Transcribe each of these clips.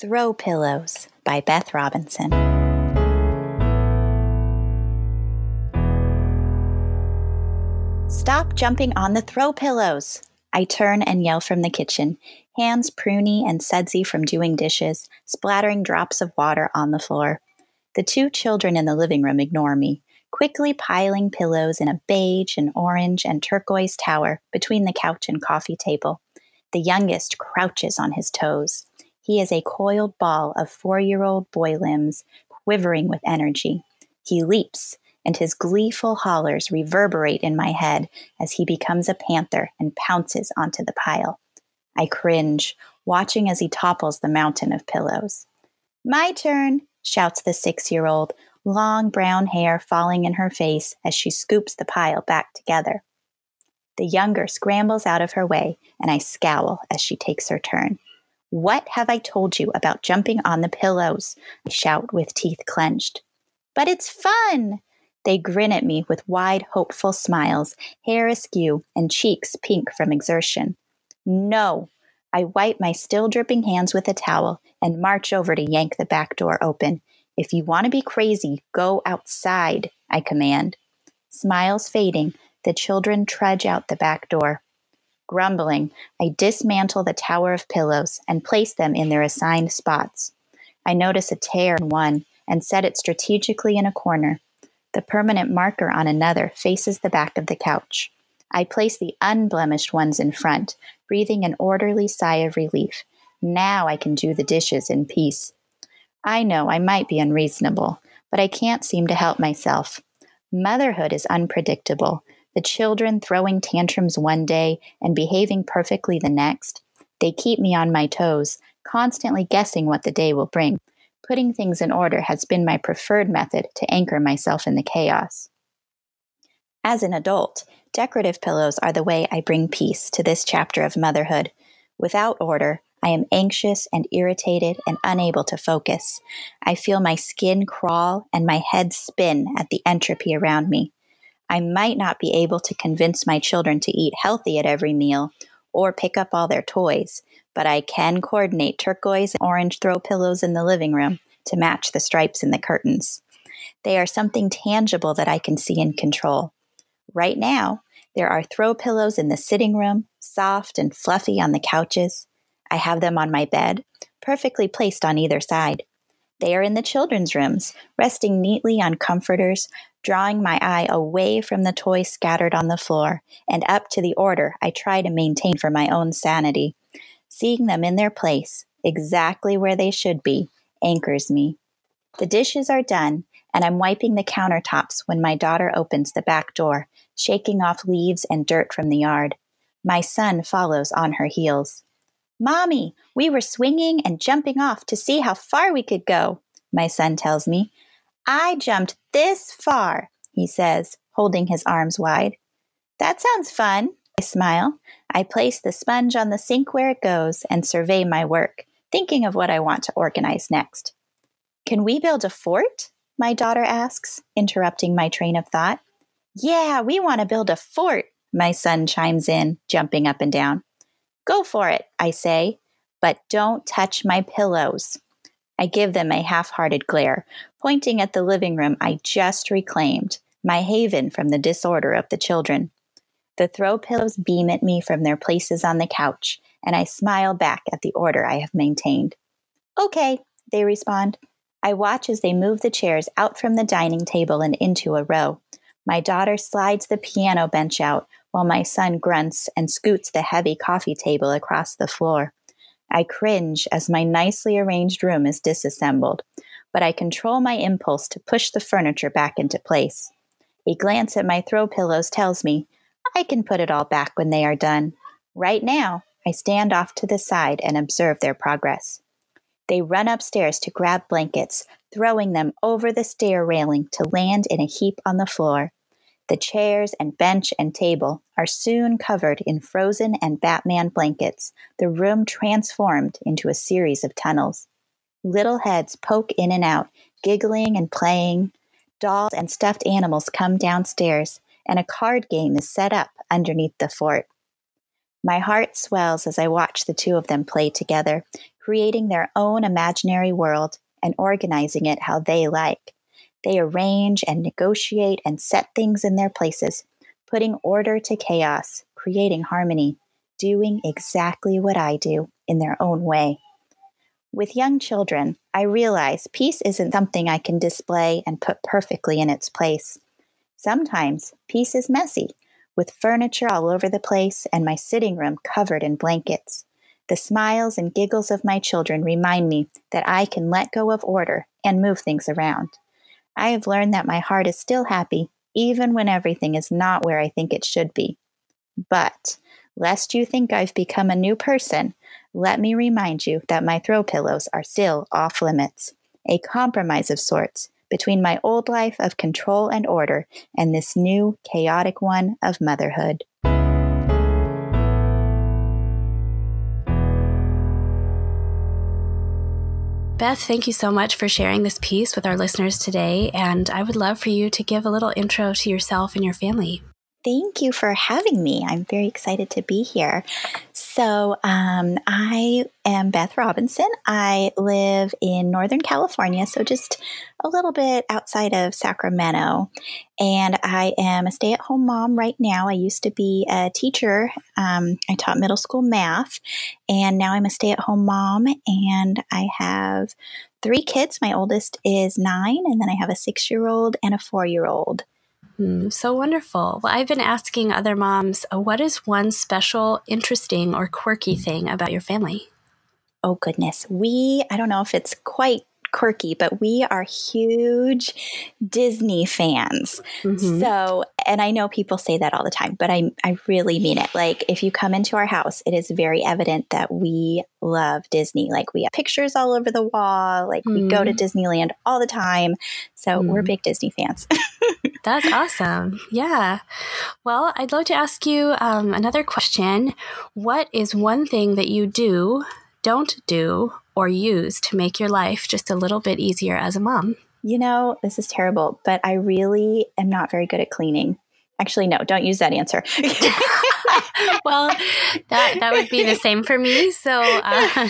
Throw Pillows by Beth Robinson. Stop jumping on the throw pillows. I turn and yell from the kitchen, hands pruny and sudsy from doing dishes, splattering drops of water on the floor. The two children in the living room ignore me, quickly piling pillows in a beige and orange and turquoise tower between the couch and coffee table. The youngest crouches on his toes. He is a coiled ball of four year old boy limbs, quivering with energy. He leaps, and his gleeful hollers reverberate in my head as he becomes a panther and pounces onto the pile. I cringe, watching as he topples the mountain of pillows. My turn, shouts the six year old, long brown hair falling in her face as she scoops the pile back together. The younger scrambles out of her way, and I scowl as she takes her turn. What have I told you about jumping on the pillows? I shout with teeth clenched. But it's fun! They grin at me with wide, hopeful smiles, hair askew, and cheeks pink from exertion. No! I wipe my still dripping hands with a towel and march over to yank the back door open. If you want to be crazy, go outside, I command. Smiles fading, the children trudge out the back door. Grumbling, I dismantle the tower of pillows and place them in their assigned spots. I notice a tear in one and set it strategically in a corner. The permanent marker on another faces the back of the couch. I place the unblemished ones in front, breathing an orderly sigh of relief. Now I can do the dishes in peace. I know I might be unreasonable, but I can't seem to help myself. Motherhood is unpredictable, the children throwing tantrums one day and behaving perfectly the next. They keep me on my toes, constantly guessing what the day will bring. Putting things in order has been my preferred method to anchor myself in the chaos. As an adult, decorative pillows are the way I bring peace to this chapter of motherhood. Without order, I am anxious and irritated and unable to focus. I feel my skin crawl and my head spin at the entropy around me. I might not be able to convince my children to eat healthy at every meal or pick up all their toys, but I can coordinate turquoise and orange throw pillows in the living room to match the stripes in the curtains. They are something tangible that I can see and control. Right now, there are throw pillows in the sitting room, soft and fluffy on the couches. I have them on my bed, perfectly placed on either side. They are in the children's rooms, resting neatly on comforters, drawing my eye away from the toys scattered on the floor and up to the order I try to maintain for my own sanity. Seeing them in their place, exactly where they should be, anchors me. The dishes are done, and I'm wiping the countertops when my daughter opens the back door, shaking off leaves and dirt from the yard. My son follows on her heels. Mommy, we were swinging and jumping off to see how far we could go, my son tells me. I jumped this far, he says, holding his arms wide. That sounds fun, I smile. I place the sponge on the sink where it goes and survey my work, thinking of what I want to organize next. Can we build a fort? My daughter asks, interrupting my train of thought. Yeah, we want to build a fort, my son chimes in, jumping up and down. Go for it, I say, but don't touch my pillows. I give them a half hearted glare, pointing at the living room I just reclaimed, my haven from the disorder of the children. The throw pillows beam at me from their places on the couch, and I smile back at the order I have maintained. Okay, they respond. I watch as they move the chairs out from the dining table and into a row. My daughter slides the piano bench out, while my son grunts and scoots the heavy coffee table across the floor. I cringe as my nicely arranged room is disassembled, but I control my impulse to push the furniture back into place. A glance at my throw pillows tells me I can put it all back when they are done. Right now, I stand off to the side and observe their progress. They run upstairs to grab blankets, throwing them over the stair railing to land in a heap on the floor. The chairs and bench and table are soon covered in frozen and Batman blankets, the room transformed into a series of tunnels. Little heads poke in and out, giggling and playing. Dolls and stuffed animals come downstairs, and a card game is set up underneath the fort. My heart swells as I watch the two of them play together, creating their own imaginary world and organizing it how they like. They arrange and negotiate and set things in their places, putting order to chaos, creating harmony, doing exactly what I do in their own way. With young children, I realize peace isn't something I can display and put perfectly in its place. Sometimes peace is messy, with furniture all over the place and my sitting room covered in blankets. The smiles and giggles of my children remind me that I can let go of order and move things around. I have learned that my heart is still happy, even when everything is not where I think it should be. But, lest you think I've become a new person, let me remind you that my throw pillows are still off limits, a compromise of sorts between my old life of control and order and this new chaotic one of motherhood. Beth, thank you so much for sharing this piece with our listeners today. And I would love for you to give a little intro to yourself and your family. Thank you for having me. I'm very excited to be here. So, um, I am Beth Robinson. I live in Northern California, so just a little bit outside of Sacramento. And I am a stay at home mom right now. I used to be a teacher, um, I taught middle school math, and now I'm a stay at home mom. And I have three kids. My oldest is nine, and then I have a six year old and a four year old. Mm, so wonderful. Well, I've been asking other moms, uh, what is one special, interesting, or quirky thing about your family? Oh, goodness. We, I don't know if it's quite quirky, but we are huge Disney fans. Mm-hmm. So, and I know people say that all the time, but I, I really mean it. Like, if you come into our house, it is very evident that we love Disney. Like, we have pictures all over the wall, like, mm-hmm. we go to mm-hmm. Disneyland all the time. So, mm-hmm. we're big Disney fans. That's awesome. Yeah. Well, I'd love to ask you um, another question. What is one thing that you do, don't do, or use to make your life just a little bit easier as a mom? You know, this is terrible, but I really am not very good at cleaning. Actually, no, don't use that answer. well, that that would be the same for me. So, uh,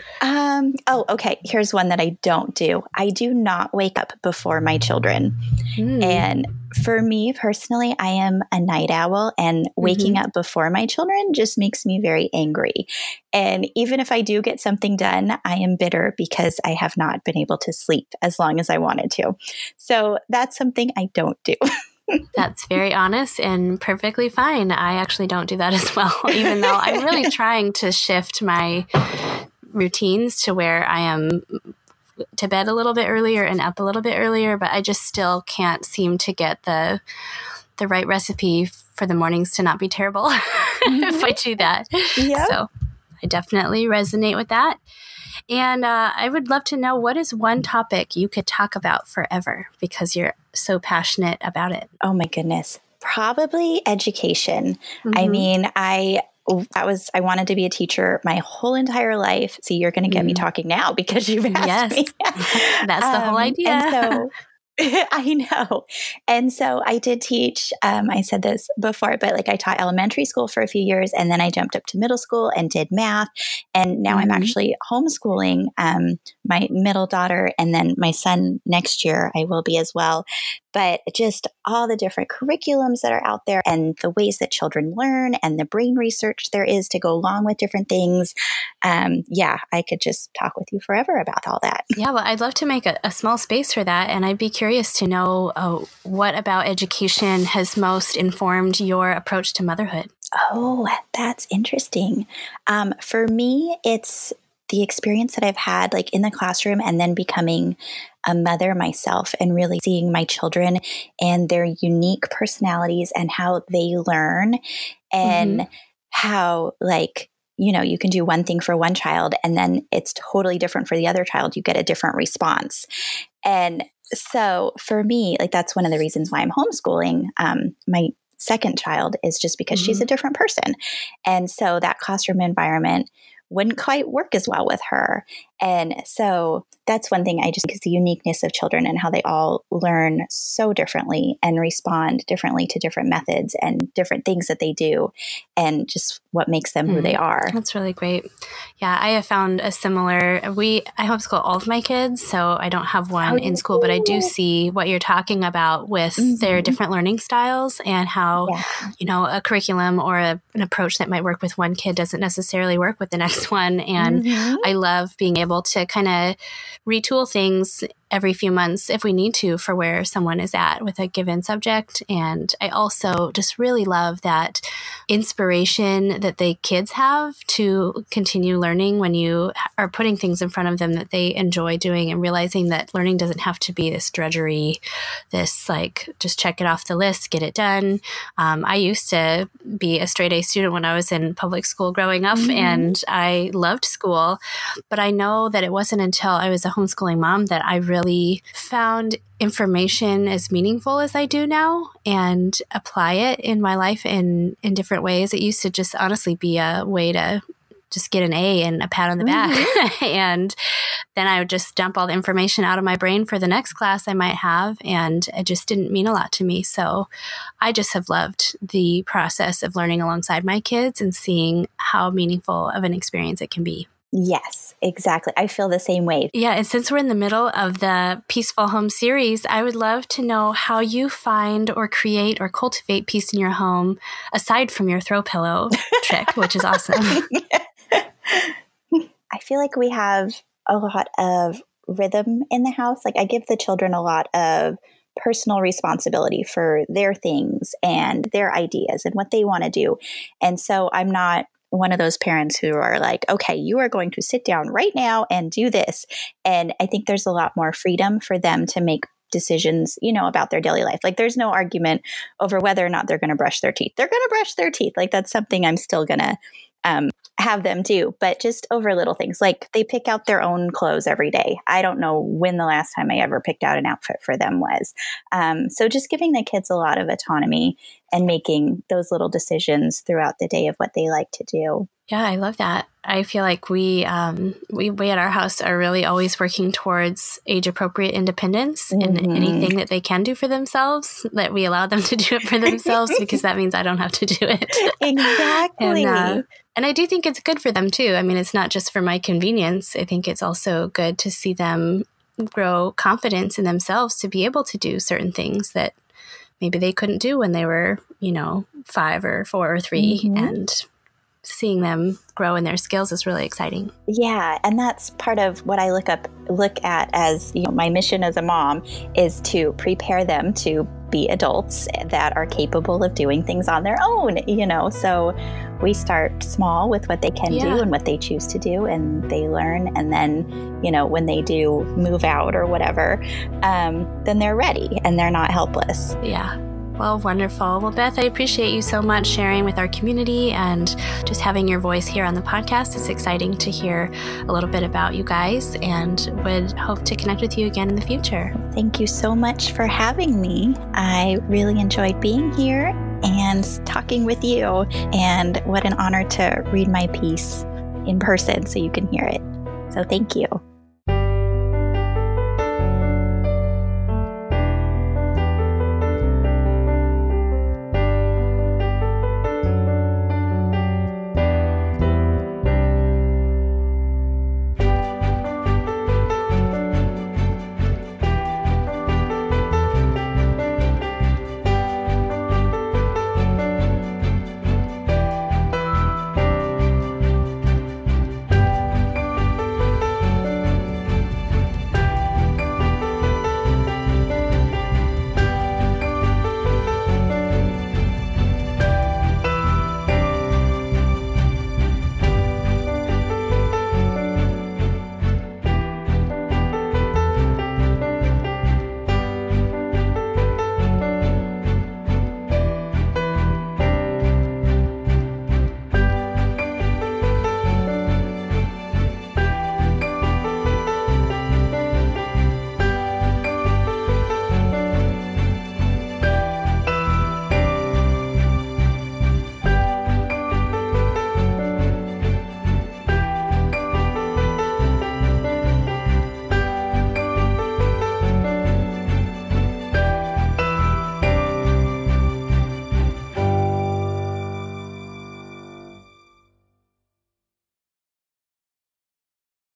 um, oh, okay. Here's one that I don't do. I do not wake up before my children, mm. and for me personally, I am a night owl, and waking mm-hmm. up before my children just makes me very angry. And even if I do get something done, I am bitter because I have not been able to sleep as long as I wanted to. So that's something I don't do. That's very honest and perfectly fine. I actually don't do that as well, even though I'm really trying to shift my routines to where I am to bed a little bit earlier and up a little bit earlier, but I just still can't seem to get the the right recipe for the mornings to not be terrible mm-hmm. if I do that. Yep. So I definitely resonate with that. And uh, I would love to know what is one topic you could talk about forever because you're so passionate about it. Oh my goodness. Probably education. Mm-hmm. I mean, I that was I wanted to be a teacher my whole entire life. See, you're going to get mm. me talking now because you've asked yes. me. That's the whole um, idea. And so I know. And so I did teach, um, I said this before, but like I taught elementary school for a few years and then I jumped up to middle school and did math. And now mm-hmm. I'm actually homeschooling um, my middle daughter and then my son next year I will be as well but just all the different curriculums that are out there and the ways that children learn and the brain research there is to go along with different things. Um, yeah, I could just talk with you forever about all that. Yeah, well, I'd love to make a, a small space for that. And I'd be curious to know uh, what about education has most informed your approach to motherhood? Oh, that's interesting. Um, for me, it's the experience that I've had like in the classroom and then becoming a mother myself and really seeing my children and their unique personalities and how they learn and mm-hmm. how like you know you can do one thing for one child and then it's totally different for the other child you get a different response and so for me like that's one of the reasons why i'm homeschooling um, my second child is just because mm-hmm. she's a different person and so that classroom environment wouldn't quite work as well with her. And so that's one thing I just because the uniqueness of children and how they all learn so differently and respond differently to different methods and different things that they do and just what makes them mm who they mm-hmm. are. That's really great. Yeah, I have found a similar we I homeschool all of my kids, so I don't have one in school, but I do see what you're talking about with mm-hmm. their different learning styles and how yeah. you know a curriculum or a, an approach that might work with one kid doesn't necessarily work with the next one and mm-hmm. I love being able to kind of retool things every few months if we need to for where someone is at with a given subject. And I also just really love that inspiration that the kids have to continue learning when you are putting things in front of them that they enjoy doing and realizing that learning doesn't have to be this drudgery, this like just check it off the list, get it done. Um, I used to be a straight A student when I was in public school growing up mm-hmm. and I loved school, but I know that it wasn't until I was a homeschooling mom that I really really found information as meaningful as I do now and apply it in my life in in different ways. It used to just honestly be a way to just get an A and a pat on the back. Mm-hmm. and then I would just dump all the information out of my brain for the next class I might have. And it just didn't mean a lot to me. So I just have loved the process of learning alongside my kids and seeing how meaningful of an experience it can be. Yes, exactly. I feel the same way. Yeah, and since we're in the middle of the Peaceful Home series, I would love to know how you find or create or cultivate peace in your home aside from your throw pillow trick, which is awesome. I feel like we have a lot of rhythm in the house. Like I give the children a lot of personal responsibility for their things and their ideas and what they want to do. And so I'm not one of those parents who are like, okay, you are going to sit down right now and do this. And I think there's a lot more freedom for them to make decisions, you know, about their daily life. Like there's no argument over whether or not they're going to brush their teeth. They're going to brush their teeth. Like that's something I'm still going to um, have them do, but just over little things like they pick out their own clothes every day. I don't know when the last time I ever picked out an outfit for them was. Um, so just giving the kids a lot of autonomy and making those little decisions throughout the day of what they like to do. Yeah, I love that. I feel like we um, we we at our house are really always working towards age appropriate independence mm-hmm. in anything that they can do for themselves. That we allow them to do it for themselves because that means I don't have to do it. Exactly. and, uh, and I do think it's good for them too. I mean, it's not just for my convenience. I think it's also good to see them grow confidence in themselves to be able to do certain things that maybe they couldn't do when they were, you know, five or four or 3 mm-hmm. and seeing them grow in their skills is really exciting. Yeah, and that's part of what I look up look at as you know my mission as a mom is to prepare them to be adults that are capable of doing things on their own, you know. So we start small with what they can yeah. do and what they choose to do and they learn and then, you know, when they do move out or whatever, um, then they're ready and they're not helpless. Yeah. Well, wonderful. Well, Beth, I appreciate you so much sharing with our community and just having your voice here on the podcast. It's exciting to hear a little bit about you guys and would hope to connect with you again in the future. Thank you so much for having me. I really enjoyed being here and talking with you. And what an honor to read my piece in person so you can hear it. So thank you.